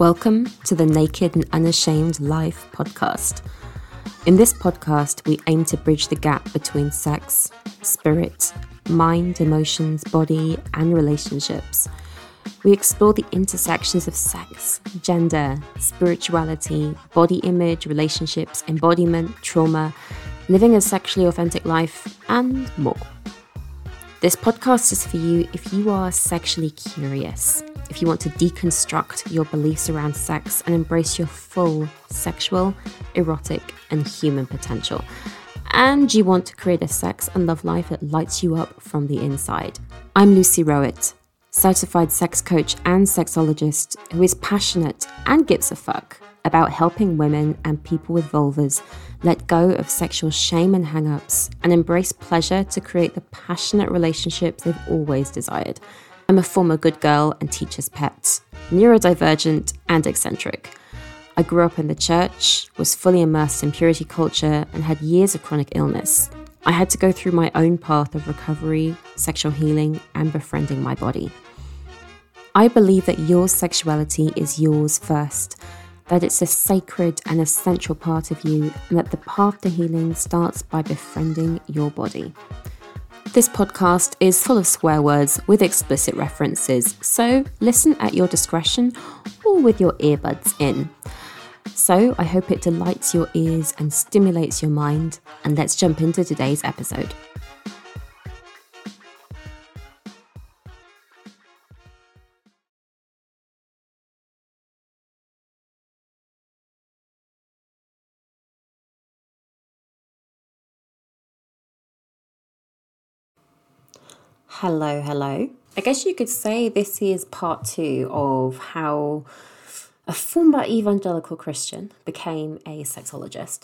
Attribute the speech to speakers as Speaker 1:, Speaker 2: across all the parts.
Speaker 1: Welcome to the Naked and Unashamed Life podcast. In this podcast, we aim to bridge the gap between sex, spirit, mind, emotions, body, and relationships. We explore the intersections of sex, gender, spirituality, body image, relationships, embodiment, trauma, living a sexually authentic life, and more. This podcast is for you if you are sexually curious if you want to deconstruct your beliefs around sex and embrace your full sexual, erotic, and human potential. And you want to create a sex and love life that lights you up from the inside. I'm Lucy Rowett, certified sex coach and sexologist who is passionate and gives a fuck about helping women and people with vulvas let go of sexual shame and hang ups and embrace pleasure to create the passionate relationships they've always desired. I'm a former good girl and teacher's pet, neurodivergent and eccentric. I grew up in the church, was fully immersed in purity culture, and had years of chronic illness. I had to go through my own path of recovery, sexual healing, and befriending my body. I believe that your sexuality is yours first, that it's a sacred and essential part of you, and that the path to healing starts by befriending your body. This podcast is full of swear words with explicit references, so listen at your discretion or with your earbuds in. So, I hope it delights your ears and stimulates your mind, and let's jump into today's episode. Hello, hello. I guess you could say this is part two of how a former evangelical Christian became a sexologist.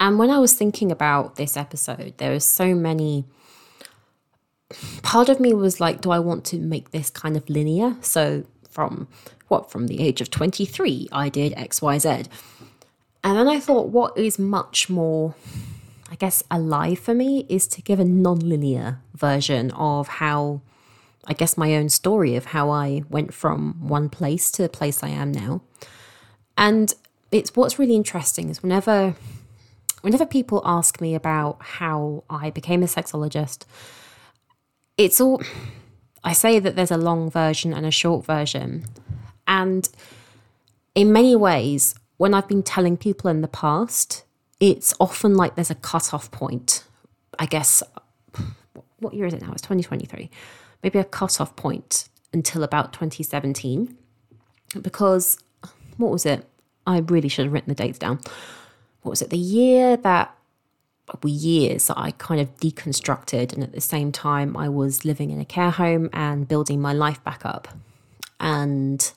Speaker 1: And when I was thinking about this episode, there were so many. Part of me was like, do I want to make this kind of linear? So, from what, from the age of 23, I did XYZ. And then I thought, what is much more I guess, alive for me is to give a non-linear version of how, I guess, my own story of how I went from one place to the place I am now. And it's what's really interesting is whenever whenever people ask me about how I became a sexologist, it's all I say that there's a long version and a short version. And in many ways, when I've been telling people in the past, it's often like there's a cut-off point. I guess, what year is it now? It's 2023. Maybe a cut-off point until about 2017. Because, what was it? I really should have written the dates down. What was it? The year that were years that I kind of deconstructed, and at the same time, I was living in a care home and building my life back up. And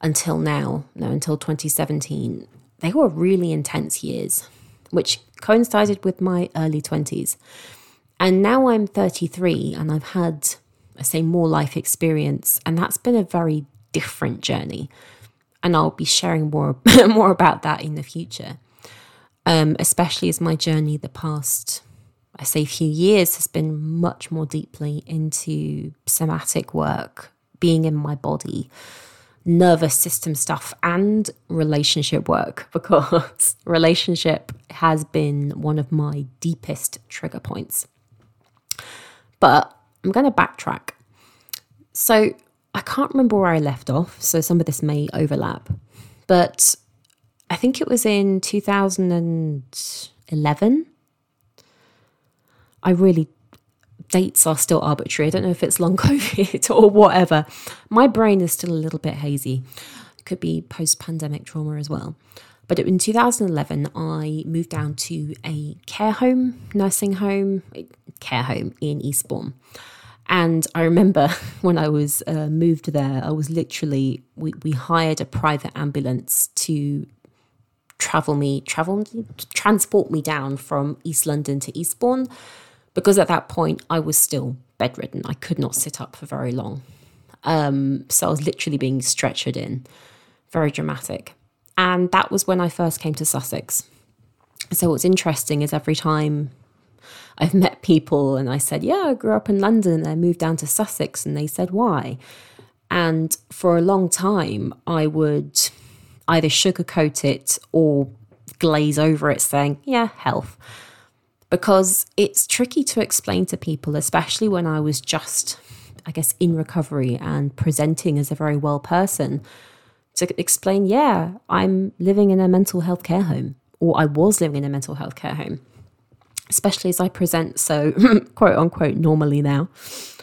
Speaker 1: until now, no, until 2017, they were really intense years, which coincided with my early 20s. And now I'm 33 and I've had, I say, more life experience, and that's been a very different journey. And I'll be sharing more, more about that in the future, um, especially as my journey the past, I say, few years has been much more deeply into somatic work, being in my body, nervous system stuff and relationship work because relationship has been one of my deepest trigger points. But I'm going to backtrack. So I can't remember where I left off, so some of this may overlap. But I think it was in 2011. I really dates are still arbitrary. I don't know if it's long COVID or whatever. My brain is still a little bit hazy. It could be post pandemic trauma as well. But in 2011, I moved down to a care home, nursing home, care home in Eastbourne. And I remember when I was uh, moved there, I was literally, we, we hired a private ambulance to travel me, travel, transport me down from East London to Eastbourne because at that point I was still bedridden. I could not sit up for very long. Um, so I was literally being stretchered in. Very dramatic. And that was when I first came to Sussex. So what's interesting is every time I've met people and I said, Yeah, I grew up in London and I moved down to Sussex, and they said, Why? And for a long time, I would either sugarcoat it or glaze over it, saying, yeah, health. Because it's tricky to explain to people, especially when I was just, I guess, in recovery and presenting as a very well person, to explain, yeah, I'm living in a mental health care home, or I was living in a mental health care home, especially as I present so quote unquote normally now,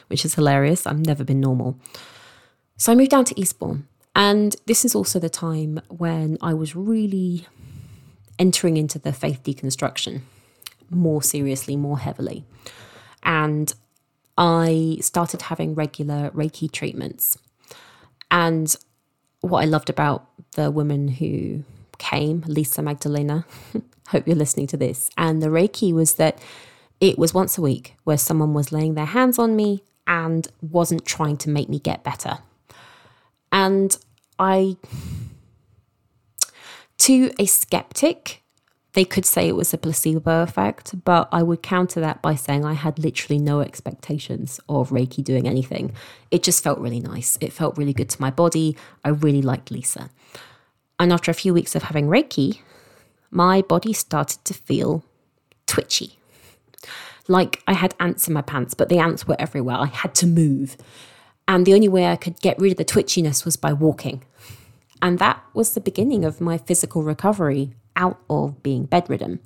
Speaker 1: which is hilarious. I've never been normal. So I moved down to Eastbourne. And this is also the time when I was really entering into the faith deconstruction more seriously, more heavily. And I started having regular Reiki treatments. And what I loved about the woman who came, Lisa Magdalena, hope you're listening to this, and the Reiki was that it was once a week where someone was laying their hands on me and wasn't trying to make me get better. And I, to a skeptic, they could say it was a placebo effect, but I would counter that by saying I had literally no expectations of Reiki doing anything. It just felt really nice. It felt really good to my body. I really liked Lisa. And after a few weeks of having Reiki, my body started to feel twitchy. Like I had ants in my pants, but the ants were everywhere. I had to move. And the only way I could get rid of the twitchiness was by walking. And that was the beginning of my physical recovery out of being bedridden.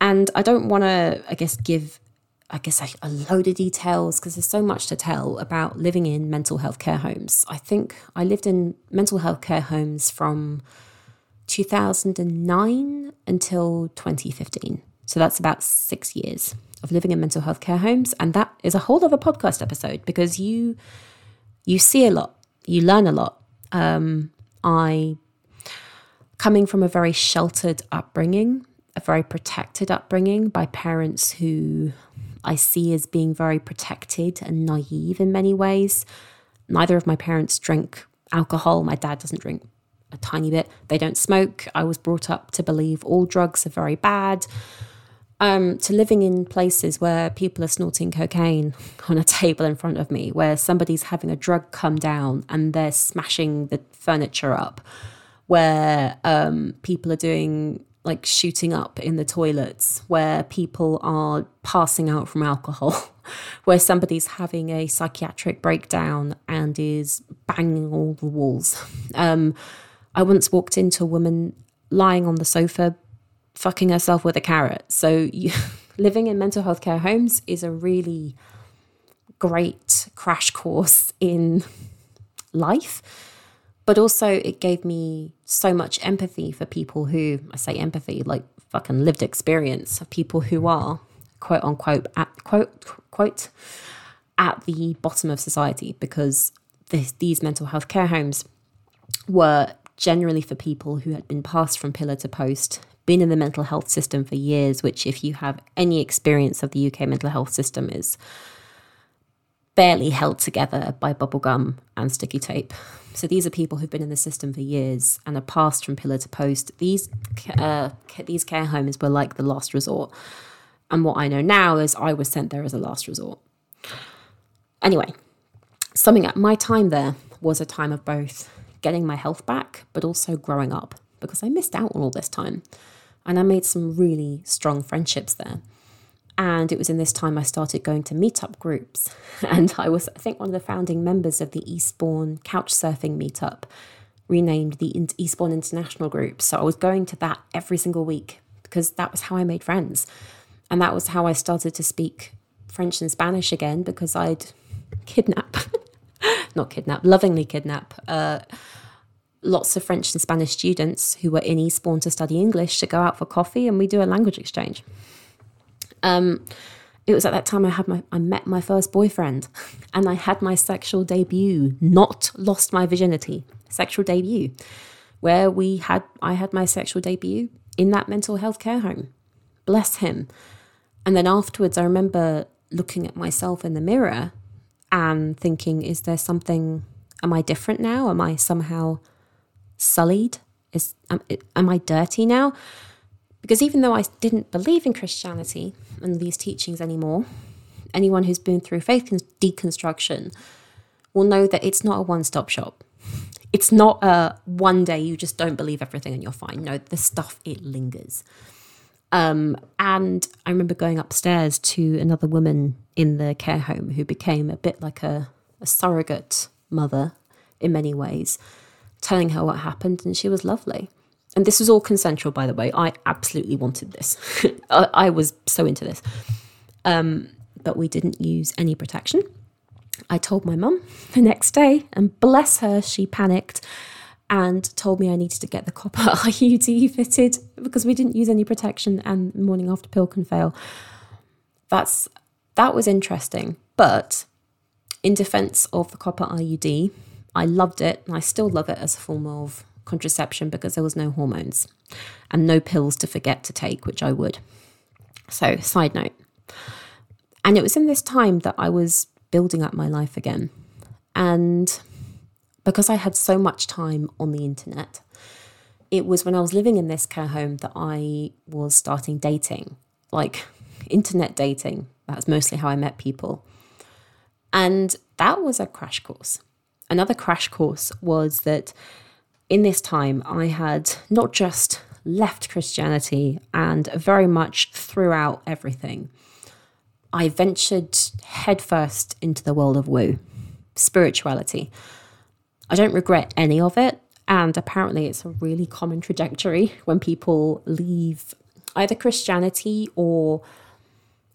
Speaker 1: And I don't want to, I guess, give, I guess, a, load of details because there's so much to tell about living in mental health care homes. I think I lived in mental health care homes from 2009 until 2015. So that's about six years of living in mental health care homes. And that is a whole other podcast episode because you you see a lot, you learn a lot. Um, I coming from a very sheltered upbringing, a very protected upbringing by parents who I see as being very protected and naive in many ways. Neither of my parents drink alcohol. My dad doesn't drink a tiny bit. They don't smoke. I was brought up to believe all drugs are very bad. Um, to living in places where people are snorting cocaine on a table in front of me, where somebody's having a drug come down and they're smashing the furniture up where um, people are doing like shooting up in the toilets, where people are passing out from alcohol, where somebody's having a psychiatric breakdown and is banging all the walls. Um, I once walked into a woman lying on the sofa, fucking herself with a carrot. So, you, living in mental health care homes is a really great crash course in life but also it gave me so much empathy for people who I say empathy like fucking lived experience of people who are quote unquote at quote quote at the bottom of society because this, these mental health care homes were generally for people who had been passed from pillar to post been in the mental health system for years which if you have any experience of the UK mental health system is barely held together by bubblegum and sticky tape so these are people who've been in the system for years and are passed from pillar to post. These uh, these care homes were like the last resort. And what I know now is I was sent there as a last resort. Anyway, summing up, my time there was a time of both getting my health back, but also growing up because I missed out on all this time. And I made some really strong friendships there. And it was in this time I started going to meetup groups. And I was, I think, one of the founding members of the Eastbourne couch Couchsurfing meetup, renamed the Eastbourne International Group. So I was going to that every single week because that was how I made friends. And that was how I started to speak French and Spanish again because I'd kidnap, not kidnap, lovingly kidnap. Uh, lots of French and Spanish students who were in Eastbourne to study English to go out for coffee and we do a language exchange. Um, it was at that time I had my I met my first boyfriend, and I had my sexual debut. Not lost my virginity. Sexual debut, where we had I had my sexual debut in that mental health care home. Bless him. And then afterwards, I remember looking at myself in the mirror and thinking, is there something? Am I different now? Am I somehow sullied? Is am, am I dirty now? Because even though I didn't believe in Christianity these teachings anymore, anyone who's been through faith deconstruction will know that it's not a one stop shop. It's not a one day you just don't believe everything and you're fine. No, the stuff, it lingers. Um, and I remember going upstairs to another woman in the care home who became a bit like a, a surrogate mother in many ways, telling her what happened, and she was lovely. And this was all consensual, by the way. I absolutely wanted this. I, I, was so into this. Um, but we didn't use any protection. I told my mum the next day, and bless her, she panicked and told me I needed to get the copper IUD fitted because we didn't use any protection and morning after pill can fail. That's that was interesting, but in defense of the copper IUD, I loved it and I still love it as a form of contraception because there was no hormones and no pills to forget to take, which I would. So, side note. And it was in this time that I was building up my life again. And because I had so much time on the internet, it was when I was living in this care home that I was starting dating, like internet dating. That's mostly how I met people. And that was a crash course. Another crash course was that in this time, I had not just left Christianity and very much threw out everything. I ventured headfirst into the world of woo, spirituality. I don't regret any of it. And apparently, it's a really common trajectory when people leave either Christianity or,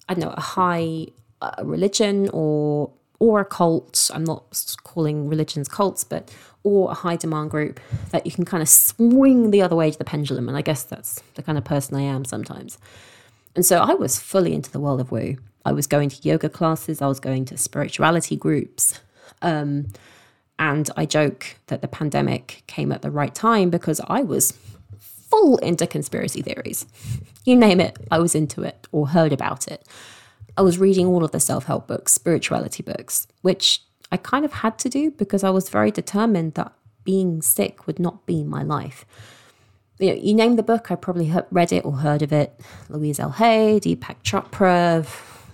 Speaker 1: I don't know, a high uh, religion or or a cult. I'm not calling religions cults, but or a high demand group that you can kind of swing the other way to the pendulum. And I guess that's the kind of person I am sometimes. And so I was fully into the world of woo. I was going to yoga classes, I was going to spirituality groups. Um, and I joke that the pandemic came at the right time because I was full into conspiracy theories. You name it, I was into it or heard about it. I was reading all of the self help books, spirituality books, which I kind of had to do because I was very determined that being sick would not be my life. You, know, you name the book, I probably read it or heard of it. Louise L. Hay, Deepak Chopra,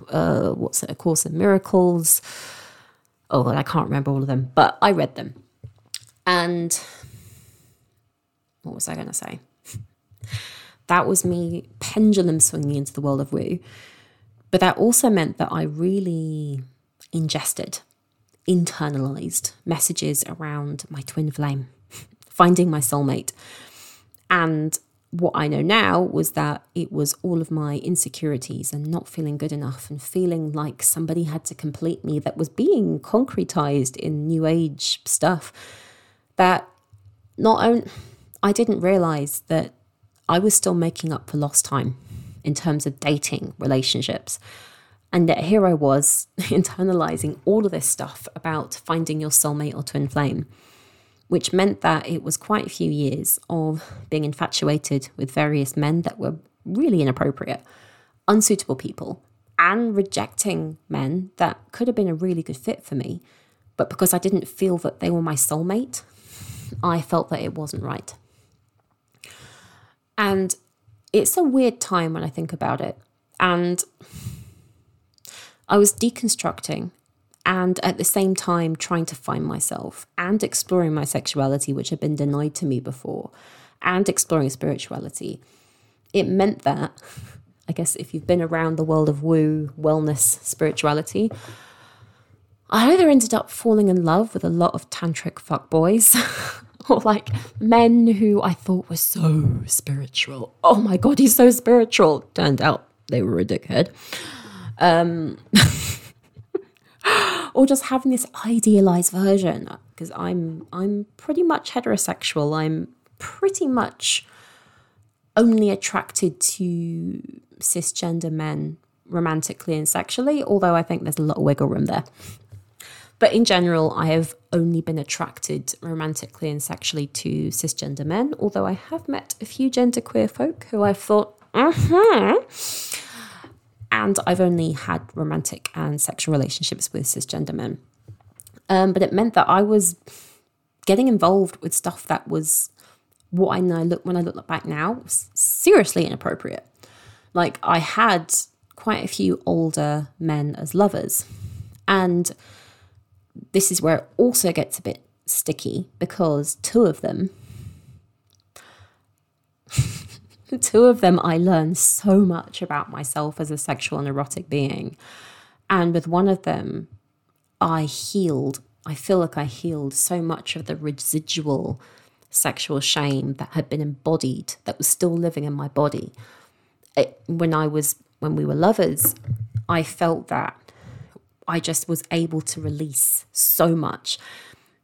Speaker 1: uh, what's it, A Course in Miracles. Oh, I can't remember all of them, but I read them. And what was I going to say? that was me pendulum swinging into the world of woo. But that also meant that I really ingested, internalized messages around my twin flame, finding my soulmate. And what I know now was that it was all of my insecurities and not feeling good enough and feeling like somebody had to complete me that was being concretized in new age stuff that not only I didn't realize that I was still making up for lost time in terms of dating relationships. And yet here I was internalizing all of this stuff about finding your soulmate or twin flame, which meant that it was quite a few years of being infatuated with various men that were really inappropriate, unsuitable people, and rejecting men that could have been a really good fit for me. But because I didn't feel that they were my soulmate, I felt that it wasn't right. And it's a weird time when I think about it. And I was deconstructing and at the same time trying to find myself and exploring my sexuality, which had been denied to me before, and exploring spirituality. It meant that, I guess, if you've been around the world of woo, wellness, spirituality, I either ended up falling in love with a lot of tantric fuckboys or like men who I thought were so spiritual. Oh my God, he's so spiritual. Turned out they were a dickhead. Um, or just having this idealized version because I'm I'm pretty much heterosexual. I'm pretty much only attracted to cisgender men romantically and sexually, although I think there's a lot of wiggle room there. But in general, I have only been attracted romantically and sexually to cisgender men, although I have met a few genderqueer folk who I've thought, uh-huh. And I've only had romantic and sexual relationships with cisgender men. Um, but it meant that I was getting involved with stuff that was what I look when I look back now seriously inappropriate. Like I had quite a few older men as lovers, and this is where it also gets a bit sticky because two of them, two of them, I learned so much about myself as a sexual and erotic being. And with one of them, I healed. I feel like I healed so much of the residual sexual shame that had been embodied, that was still living in my body. It, when I was, when we were lovers, I felt that I just was able to release so much.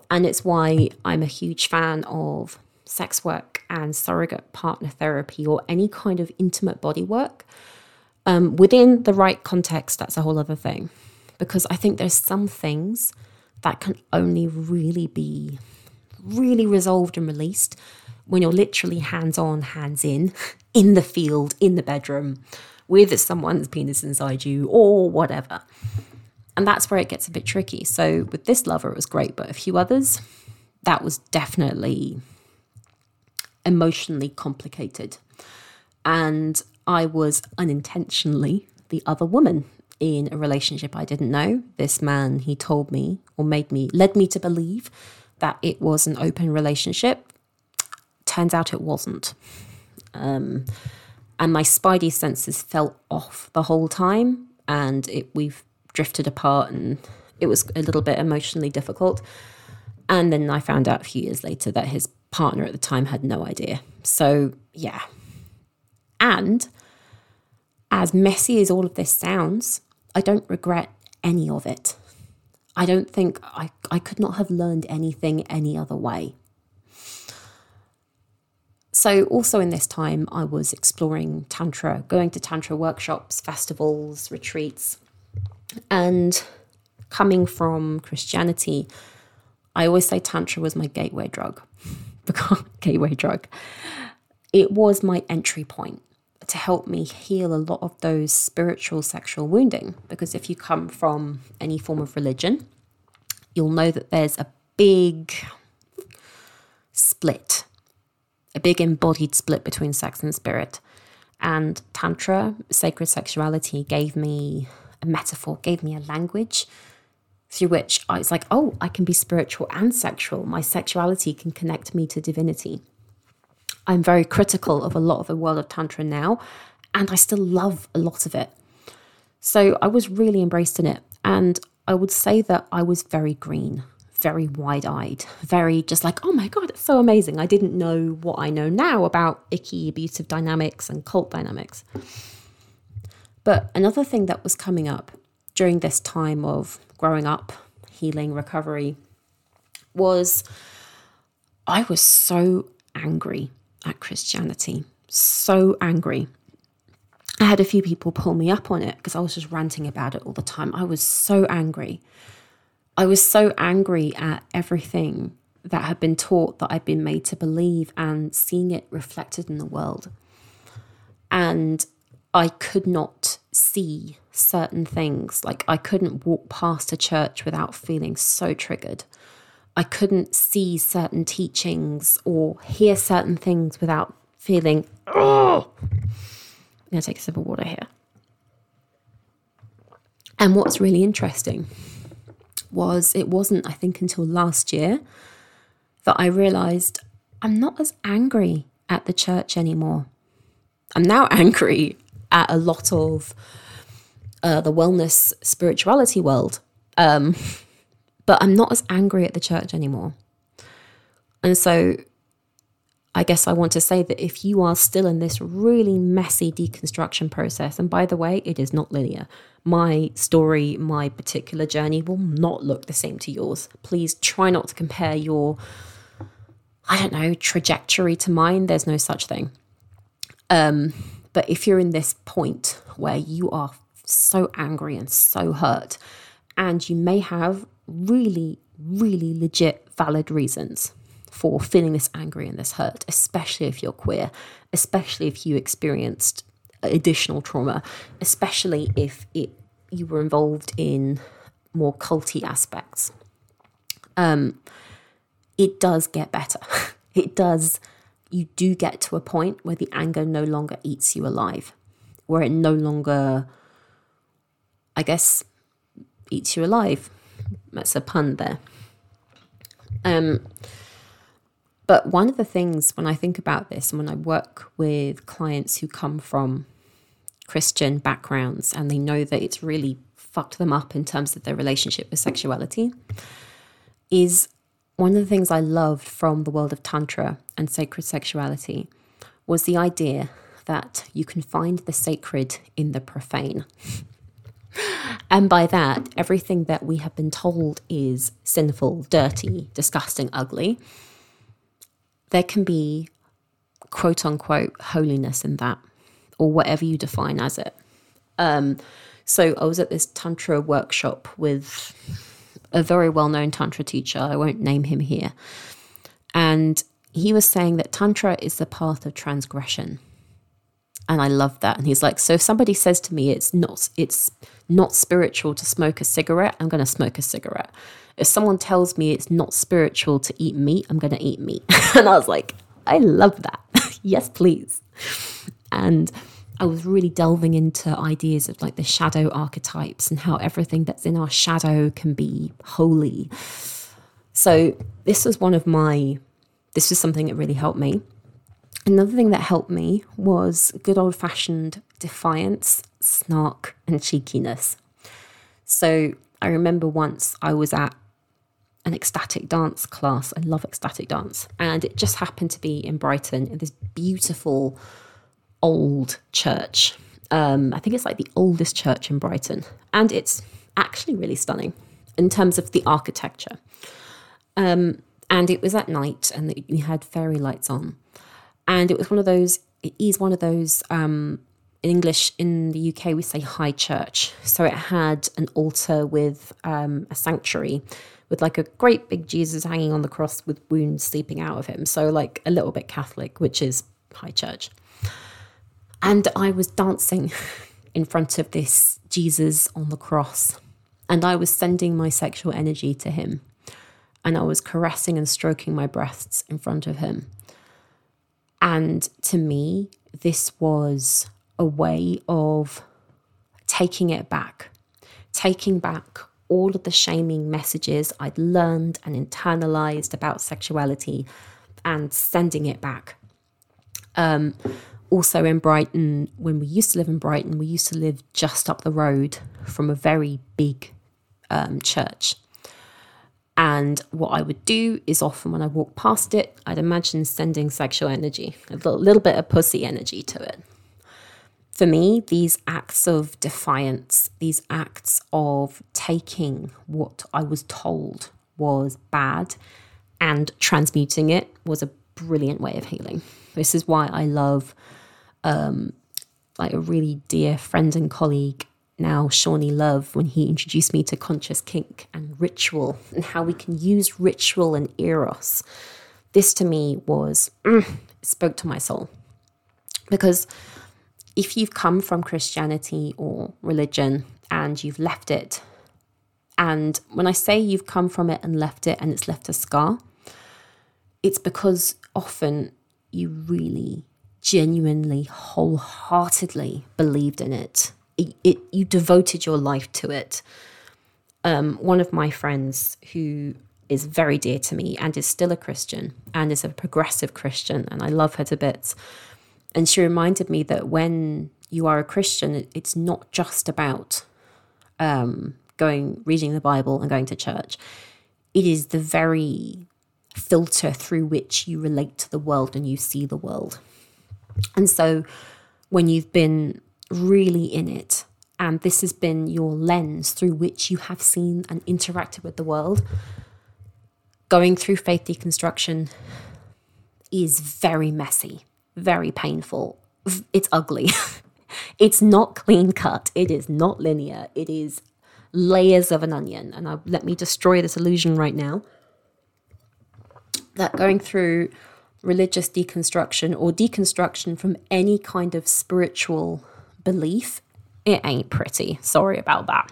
Speaker 1: And it's why I'm a huge fan of sex work and surrogate partner therapy or any kind of intimate body work. Um, within the right context, that's a whole other thing. Because I think there's some things that can only really be really resolved and released when you're literally hands on, hands in, in the field, in the bedroom, with someone's penis inside you or whatever. And that's where it gets a bit tricky. So with this lover, it was great, but a few others, that was definitely emotionally complicated. And I was unintentionally the other woman in a relationship I didn't know. This man, he told me or made me, led me to believe that it was an open relationship. Turns out it wasn't. Um, and my spidey senses fell off the whole time. And it, we've drifted apart and it was a little bit emotionally difficult. And then I found out a few years later that his partner at the time had no idea. So, yeah. And as messy as all of this sounds, I don't regret any of it. I don't think I, I could not have learned anything any other way. So, also in this time, I was exploring Tantra, going to Tantra workshops, festivals, retreats, and coming from Christianity, I always say Tantra was my gateway drug. gateway drug. It was my entry point to help me heal a lot of those spiritual sexual wounding. Because if you come from any form of religion, you'll know that there's a big split, a big embodied split between sex and spirit. And Tantra, sacred sexuality, gave me a metaphor, gave me a language through which I was like, oh, I can be spiritual and sexual. My sexuality can connect me to divinity. I'm very critical of a lot of the world of Tantra now, and I still love a lot of it. So I was really embraced in it. And I would say that I was very green, very wide eyed, very just like, oh my God, it's so amazing. I didn't know what I know now about icky, abusive dynamics and cult dynamics. But another thing that was coming up during this time of growing up, healing, recovery, was I was so angry at Christianity, so angry. I had a few people pull me up on it because I was just ranting about it all the time. I was so angry. I was so angry at everything that had been taught that I'd been made to believe and seeing it reflected in the world. And I could not see certain things. Like I couldn't walk past a church without feeling so triggered. I couldn't see certain teachings or hear certain things without feeling, oh, I'm going to take a sip of water here. And what's really interesting was it wasn't, I think, until last year that I realized I'm not as angry at the church anymore. I'm now angry at a lot of uh, the wellness spirituality world. Um, but I'm not as angry at the church anymore. And so I guess I want to say that if you are still in this really messy deconstruction process, and by the way, it is not linear, my story, my particular journey will not look the same to yours. Please try not to compare your, I don't know, trajectory to mine. There's no such thing. Um, but if you're in this point where you are so angry and so hurt, and you may have really, really legit, valid reasons for feeling this angry and this hurt, especially if you're queer, especially if you experienced additional trauma, especially if it you were involved in more culty aspects. Um, it does get better. it does you do get to a point where the anger no longer eats you alive, where it no longer, I guess, eats you alive. That's a pun there. Um, but one of the things when I think about this and when I work with clients who come from Christian backgrounds and they know that it's really fucked them up in terms of their relationship with sexuality is one of the things I loved from the world of Tantra and sacred sexuality was the idea that you can find the sacred in the profane. and by that, everything that we have been told is sinful, dirty, disgusting, ugly, there can be quote unquote holiness in that, or whatever you define as it. Um, so I was at this Tantra workshop with a very well known Tantra teacher. I won't name him here. And he was saying that Tantra is the path of transgression. And I love that. And he's like, so if somebody says to me it's not it's not spiritual to smoke a cigarette, I'm gonna smoke a cigarette. If someone tells me it's not spiritual to eat meat, I'm gonna eat meat. and I was like, I love that. yes, please. And I was really delving into ideas of like the shadow archetypes and how everything that's in our shadow can be holy. So this was one of my this was something that really helped me. Another thing that helped me was good old fashioned defiance, snark, and cheekiness. So I remember once I was at an ecstatic dance class. I love ecstatic dance. And it just happened to be in Brighton in this beautiful old church. Um, I think it's like the oldest church in Brighton, and it's actually really stunning in terms of the architecture. Um, and it was at night, and we had fairy lights on, and it was one of those. It is one of those. Um, in English, in the UK, we say high church. So it had an altar with um, a sanctuary, with like a great big Jesus hanging on the cross with wounds seeping out of him. So like a little bit Catholic, which is high church. And I was dancing in front of this Jesus on the cross. And I was sending my sexual energy to him. And I was caressing and stroking my breasts in front of him. And to me, this was a way of taking it back, taking back all of the shaming messages I'd learned and internalized about sexuality and sending it back. Um, also in Brighton, when we used to live in Brighton, we used to live just up the road from a very big um, church. And what I would do is often when I walked past it, I'd imagine sending sexual energy, a little, little bit of pussy energy to it. For me, these acts of defiance, these acts of taking what I was told was bad and transmuting it was a brilliant way of healing. This is why I love um, like a really dear friend and colleague now, Shawnee Love, when he introduced me to conscious kink and ritual and how we can use ritual and eros. This to me was, mm, spoke to my soul. Because if you've come from Christianity or religion and you've left it, and when I say you've come from it and left it and it's left a scar, it's because often you really genuinely, wholeheartedly believed in it. It, it you devoted your life to it. Um, one of my friends who is very dear to me and is still a Christian and is a progressive Christian, and I love her to bits. And she reminded me that when you are a Christian, it's not just about um, going, reading the Bible and going to church. It is the very filter through which you relate to the world and you see the world. And so when you've been really in it, and this has been your lens through which you have seen and interacted with the world, going through faith deconstruction is very messy, very painful. It's ugly. it's not clean cut. It is not linear. It is layers of an onion. And I, let me destroy this illusion right now that going through religious deconstruction or deconstruction from any kind of spiritual belief, it ain't pretty. Sorry about that.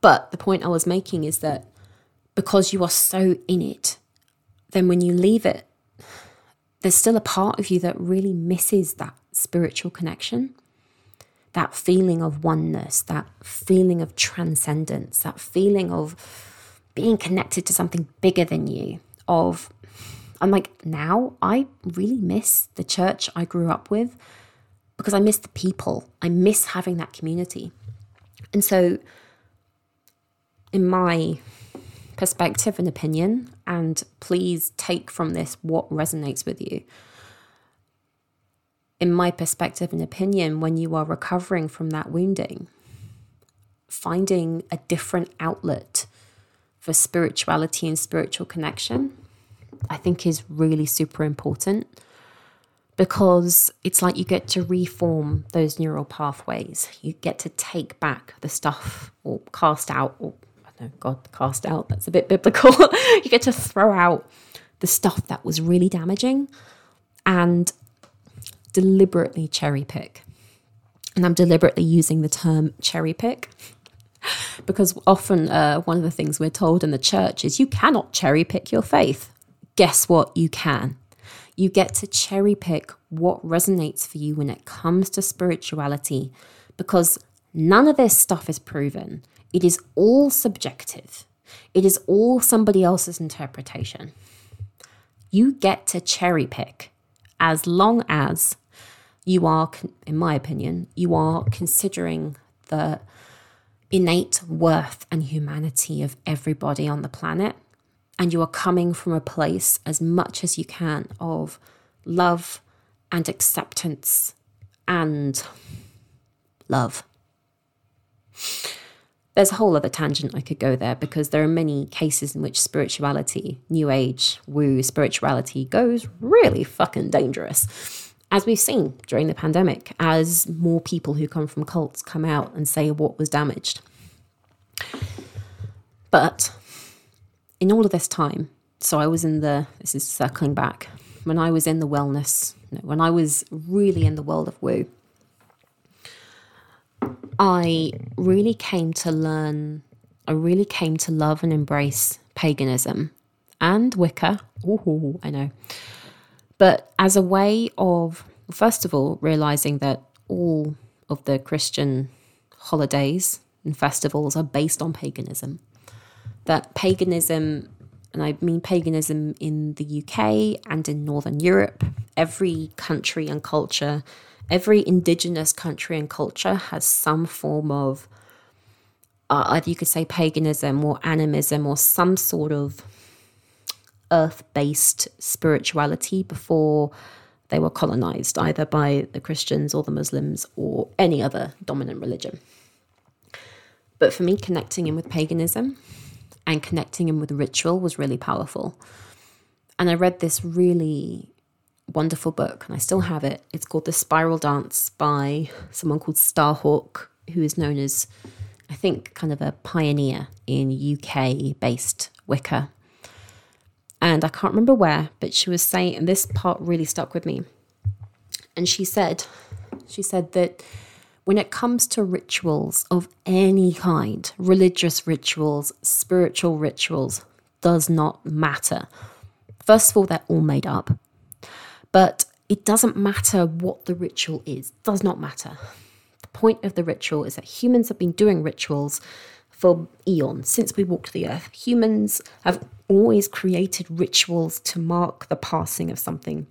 Speaker 1: But the point I was making is that because you are so in it, then when you leave it, there's still a part of you that really misses that spiritual connection that feeling of oneness, that feeling of transcendence, that feeling of being connected to something bigger than you, of I'm like, now I really miss the church I grew up with because I miss the people. I miss having that community. And so, in my perspective and opinion, and please take from this what resonates with you. In my perspective and opinion, when you are recovering from that wounding, finding a different outlet for spirituality and spiritual connection, I think is really super important because it's like you get to reform those neural pathways. You get to take back the stuff or cast out, or I don't know, God, cast out, that's a bit biblical. you get to throw out the stuff that was really damaging and deliberately cherry pick. And I'm deliberately using the term cherry pick because often uh, one of the things we're told in the church is you cannot cherry pick your faith. Guess what? You can. You get to cherry pick what resonates for you when it comes to spirituality because none of this stuff is proven. It is all subjective, it is all somebody else's interpretation. You get to cherry pick as long as you are, in my opinion, you are considering the innate worth and humanity of everybody on the planet and you are coming from a place as much as you can of love and acceptance and love. There's a whole other tangent I could go there because there are many cases in which spirituality, new age, woo spirituality goes really fucking dangerous. As we've seen during the pandemic, as more people who come from cults come out and say what was damaged. But in all of this time, so I was in the, this is circling back, when I was in the wellness, no, when I was really in the world of woo, I really came to learn, I really came to love and embrace paganism and Wicca. Ooh, I know. But as a way of, first of all, realizing that all of the Christian holidays and festivals are based on paganism that paganism, and I mean paganism in the UK and in Northern Europe, every country and culture, every indigenous country and culture has some form of uh, either you could say paganism or animism or some sort of earth based spirituality before they were colonized, either by the Christians or the Muslims or any other dominant religion. But for me, connecting in with paganism and connecting him with ritual was really powerful. And I read this really wonderful book, and I still have it. It's called The Spiral Dance by someone called Starhawk, who is known as, I think, kind of a pioneer in UK based Wicca. And I can't remember where, but she was saying, and this part really stuck with me. And she said, she said that when it comes to rituals of any kind, religious rituals, spiritual rituals, does not matter. First of all, they're all made up. But it doesn't matter what the ritual is, does not matter. The point of the ritual is that humans have been doing rituals for eons, since we walked the earth. Humans have always created rituals to mark the passing of something.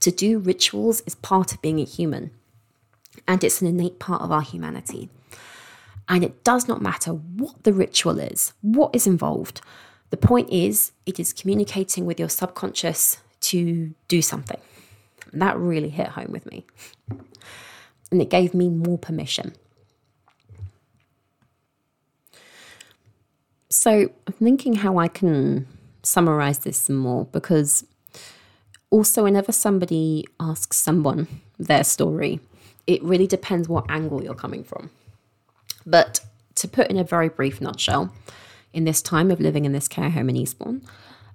Speaker 1: To do rituals is part of being a human and it's an innate part of our humanity. And it does not matter what the ritual is, what is involved. The point is, it is communicating with your subconscious to do something. And that really hit home with me. And it gave me more permission. So I'm thinking how I can summarize this some more because also, whenever somebody asks someone their story, it really depends what angle you're coming from. But to put in a very brief nutshell, in this time of living in this care home in Eastbourne,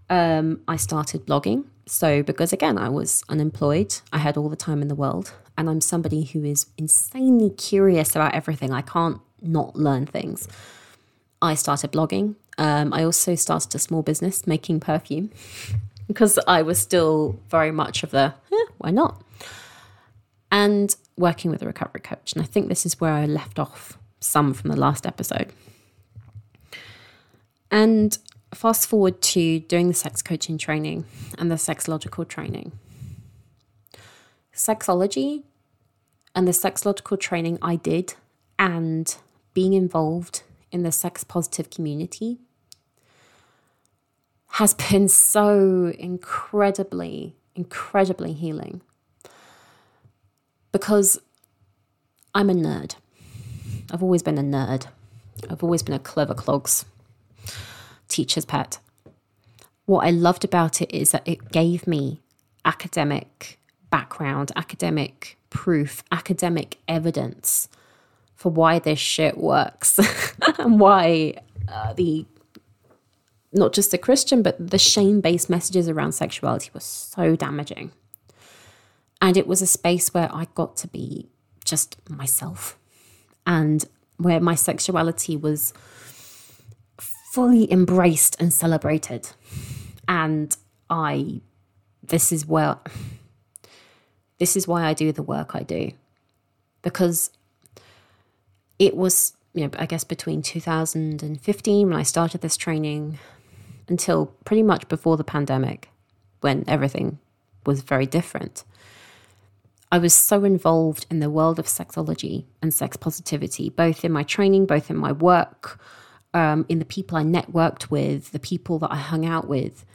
Speaker 1: um, I started blogging. So, because again, I was unemployed, I had all the time in the world, and I'm somebody who is insanely curious about everything. I can't not learn things. I started blogging. Um, I also started a small business making perfume because I was still very much of the, eh, why not? And working with a recovery coach. And I think this is where I left off some from the last episode. And fast forward to doing the sex coaching training and the sexological training. Sexology and the sexological training I did and being involved in the sex positive community has been so incredibly, incredibly healing. Because I'm a nerd. I've always been a nerd. I've always been a clever clogs teacher's pet. What I loved about it is that it gave me academic background, academic proof, academic evidence for why this shit works and why uh, the not just the Christian, but the shame based messages around sexuality were so damaging. And it was a space where I got to be just myself and where my sexuality was fully embraced and celebrated. And I, this is where, this is why I do the work I do. Because it was, you know, I guess between 2015 when I started this training until pretty much before the pandemic, when everything was very different. I was so involved in the world of sexology and sex positivity, both in my training, both in my work, um, in the people I networked with, the people that I hung out with.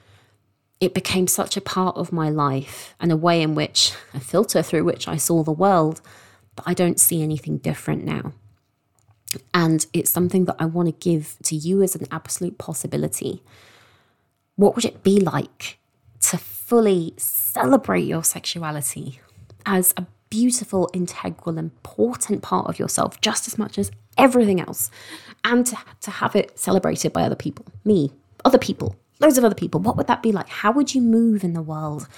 Speaker 1: It became such a part of my life and a way in which, a filter through which I saw the world, that I don't see anything different now. And it's something that I want to give to you as an absolute possibility what would it be like to fully celebrate your sexuality as a beautiful, integral, important part of yourself, just as much as everything else, and to, to have it celebrated by other people, me, other people, loads of other people? What would that be like? How would you move in the world?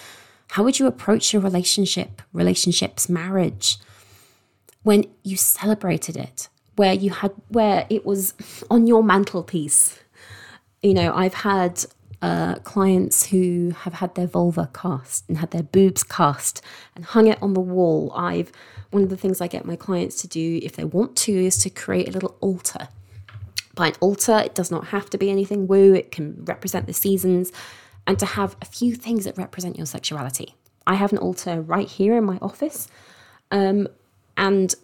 Speaker 1: How would you approach your relationship, relationships, marriage, when you celebrated it, where you had, where it was on your mantelpiece? You know, I've had uh, clients who have had their vulva cast and had their boobs cast and hung it on the wall. I've one of the things I get my clients to do if they want to is to create a little altar. By an altar, it does not have to be anything woo, it can represent the seasons, and to have a few things that represent your sexuality. I have an altar right here in my office. Um, and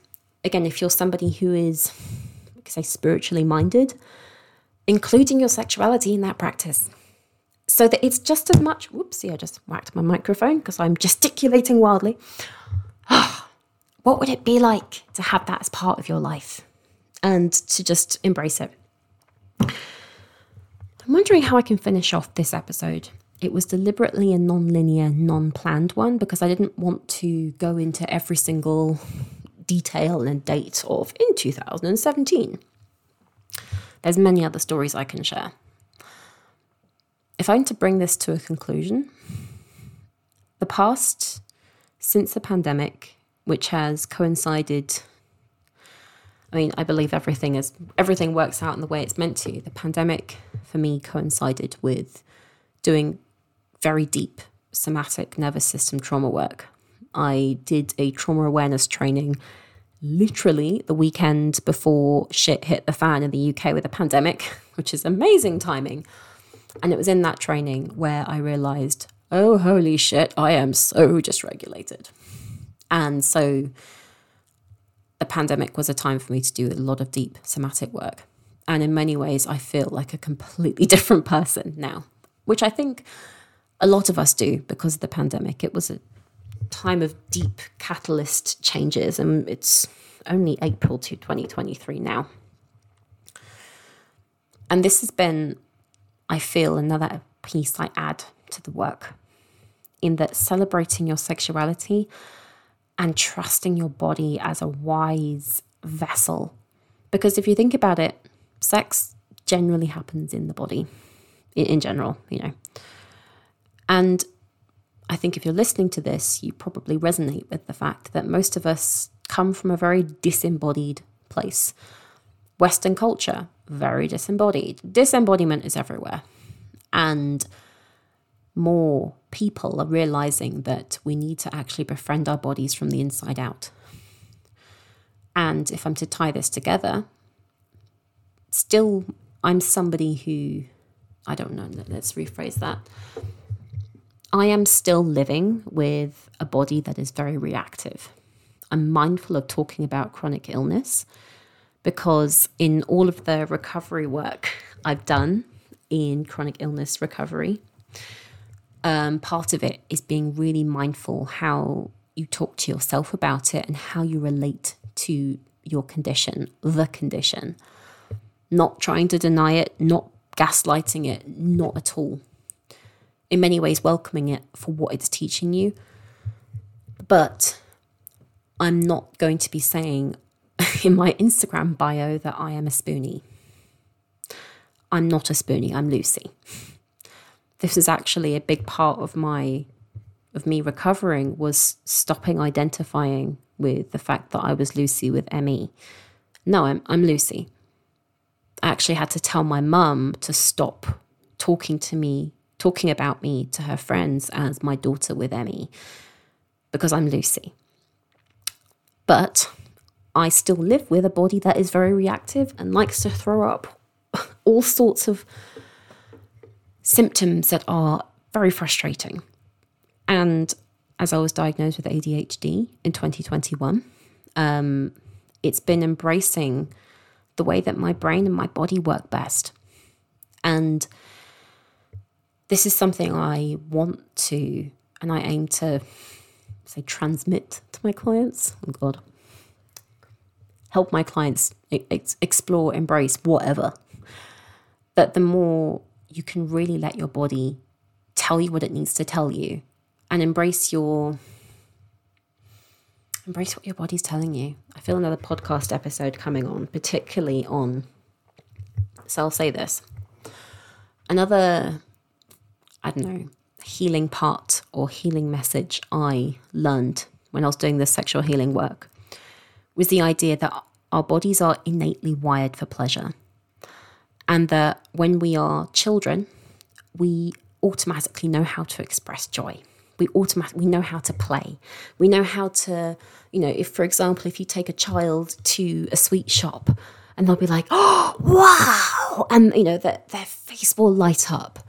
Speaker 1: again, if you're somebody who is, say, spiritually minded, including your sexuality in that practice so that it's just as much. Whoopsie, I just whacked my microphone because I'm gesticulating wildly. what would it be like to have that as part of your life and to just embrace it? I'm wondering how I can finish off this episode. It was deliberately a non linear, non planned one because I didn't want to go into every single detail and date of in 2017. There's many other stories I can share if I'm to bring this to a conclusion, the past since the pandemic, which has coincided I mean, I believe everything is everything works out in the way it's meant to. The pandemic for me coincided with doing very deep somatic nervous system trauma work. I did a trauma awareness training literally the weekend before shit hit the fan in the UK with the pandemic, which is amazing timing. And it was in that training where I realized, oh, holy shit, I am so dysregulated. And so the pandemic was a time for me to do a lot of deep somatic work. And in many ways, I feel like a completely different person now, which I think a lot of us do because of the pandemic. It was a time of deep catalyst changes, and it's only April to 2023 now. And this has been I feel another piece I add to the work in that celebrating your sexuality and trusting your body as a wise vessel. Because if you think about it, sex generally happens in the body, in, general, you know. And I think if you're listening to this, you probably resonate with the fact that most of us come from a very disembodied place. Western culture, very disembodied. Disembodiment is everywhere. And more people are realizing that we need to actually befriend our bodies from the inside out. And if I'm to tie this together, still, I'm somebody who, I don't know, let's rephrase that. I am still living with a body that is very reactive. I'm mindful of talking about chronic illness because in all of the recovery work I've done in chronic illness recovery, um, part of it is being really mindful how you talk to yourself about it and how you relate to your condition, the condition. Not trying to deny it, not gaslighting it, not at all. In many ways, welcoming it for what it's teaching you. But I'm not going to be saying in my Instagram bio that I am a spoonie. I'm not a spoonie, I'm Lucy. This is actually a big part of my of me recovering was stopping identifying with the fact that I was Lucy with ME. No, I'm I'm Lucy. I actually had to tell my mum to stop talking to me, talking about me to her friends as my daughter with ME because I'm Lucy. But I still live with a body that is very reactive and likes to throw up all sorts of symptoms that are very frustrating. And as I was diagnosed with ADHD in 2021, um, it's been embracing the way that my brain and my body work best. And this is something I want to, and I aim to say, transmit to my clients. Oh, God. Help my clients ex- explore, embrace, whatever. But the more you can really let your body tell you what it needs to tell you and embrace your embrace what your body's telling you. I feel another podcast episode coming on, particularly on so I'll say this. Another I don't know, healing part or healing message I learned when I was doing this sexual healing work was the idea that our bodies are innately wired for pleasure. And that when we are children, we automatically know how to express joy. We automatically we know how to play. We know how to, you know, if for example, if you take a child to a sweet shop and they'll be like, oh wow, and you know, that their face will light up.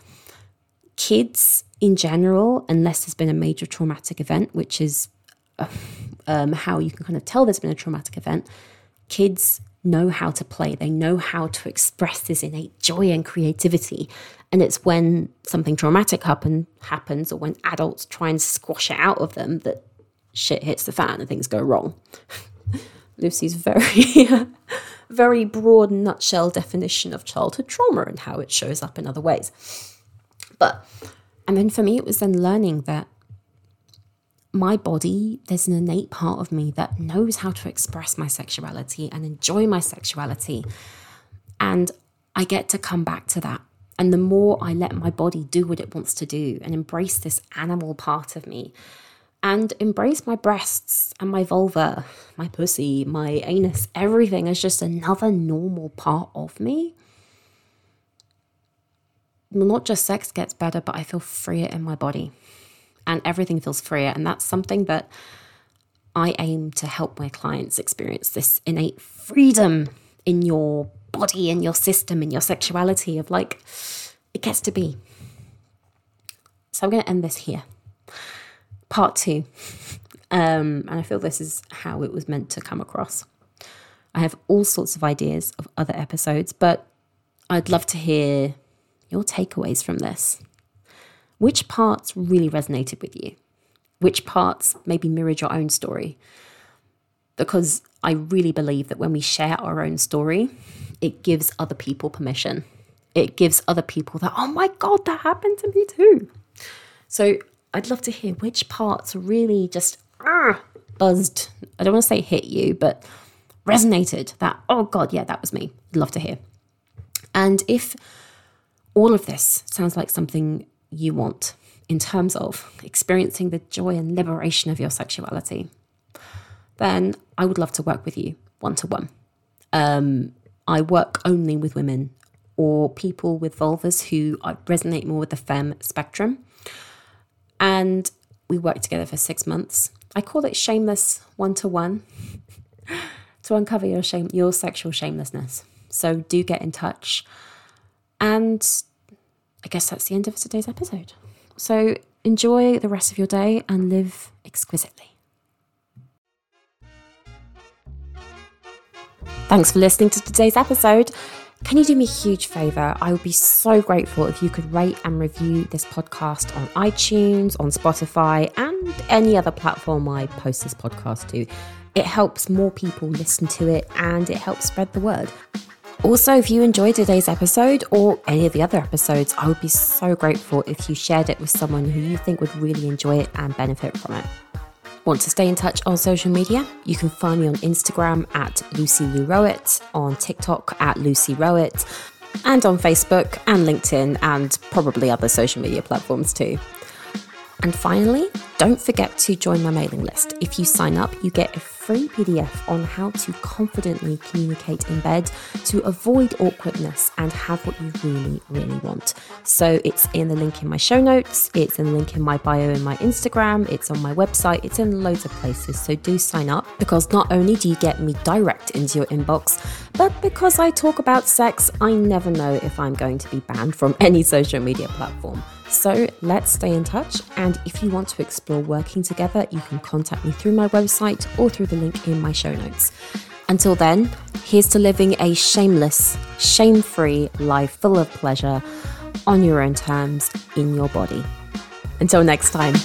Speaker 1: Kids in general, unless there's been a major traumatic event, which is um, how you can kind of tell there's been a traumatic event, kids know how to play. They know how to express this innate joy and creativity. And it's when something traumatic happen, happens or when adults try and squash it out of them that shit hits the fan and things go wrong. Lucy's very, very broad nutshell definition of childhood trauma and how it shows up in other ways. But, and then for me, it was then learning that my body, there's an innate part of me that knows how to express my sexuality and enjoy my sexuality. And I get to come back to that. And the more I let my body do what it wants to do and embrace this animal part of me and embrace my breasts and my vulva, my pussy, my anus, everything as just another normal part of me. Not just sex gets better, but I feel freer in my body and everything feels freer. And that's something that I aim to help my clients experience this innate freedom in your body, in your system, in your sexuality of like, it gets to be. So I'm going to end this here. Part two. Um, and I feel this is how it was meant to come across. I have all sorts of ideas of other episodes, but I'd love to hear your takeaways from this. Which parts really resonated with you? Which parts maybe mirrored your own story? Because I really believe that when we share our own story, it gives other people permission. It gives other people that, oh my God, that happened to me too. So I'd love to hear which parts really just uh, buzzed. I don't want to say hit you, but resonated that, oh God, yeah, that was me. I'd love to hear. And if all of this sounds like something you want in terms of experiencing the joy and liberation of your sexuality, then I would love to work with you one to one. I work only with women or people with vulvas who resonate more with the femme spectrum. And we work together for six months. I call it shameless one to one to uncover your shame, your sexual shamelessness. So do get in touch. And I guess that's the end of today's episode. So enjoy the rest of your day and live exquisitely. Thanks for listening to today's episode. Can you do me a huge favor? I would be so grateful if you could rate and review this podcast on iTunes, on Spotify, and any other platform I post this podcast to. It helps more people listen to it and it helps spread the word. Also, if you enjoyed today's episode or any of the other episodes, I would be so grateful if you shared it with someone who you think would really enjoy it and benefit from it. Want to stay in touch on social media? You can find me on Instagram at Lucy Lou Rowett, on TikTok at Lucy Rowett, and on Facebook and LinkedIn and probably other social media platforms too. And finally, don't forget to join my mailing list. If you sign up, you get a free PDF on how to confidently communicate in bed to avoid awkwardness and have what you really, really want. So it's in the link in my show notes, it's in the link in my bio in my Instagram, it's on my website, it's in loads of places. So do sign up because not only do you get me direct into your inbox, but because I talk about sex, I never know if I'm going to be banned from any social media platform. So let's stay in touch. And if you want to explore working together, you can contact me through my website or through the link in my show notes. Until then, here's to living a shameless, shame free life full of pleasure on your own terms in your body. Until next time.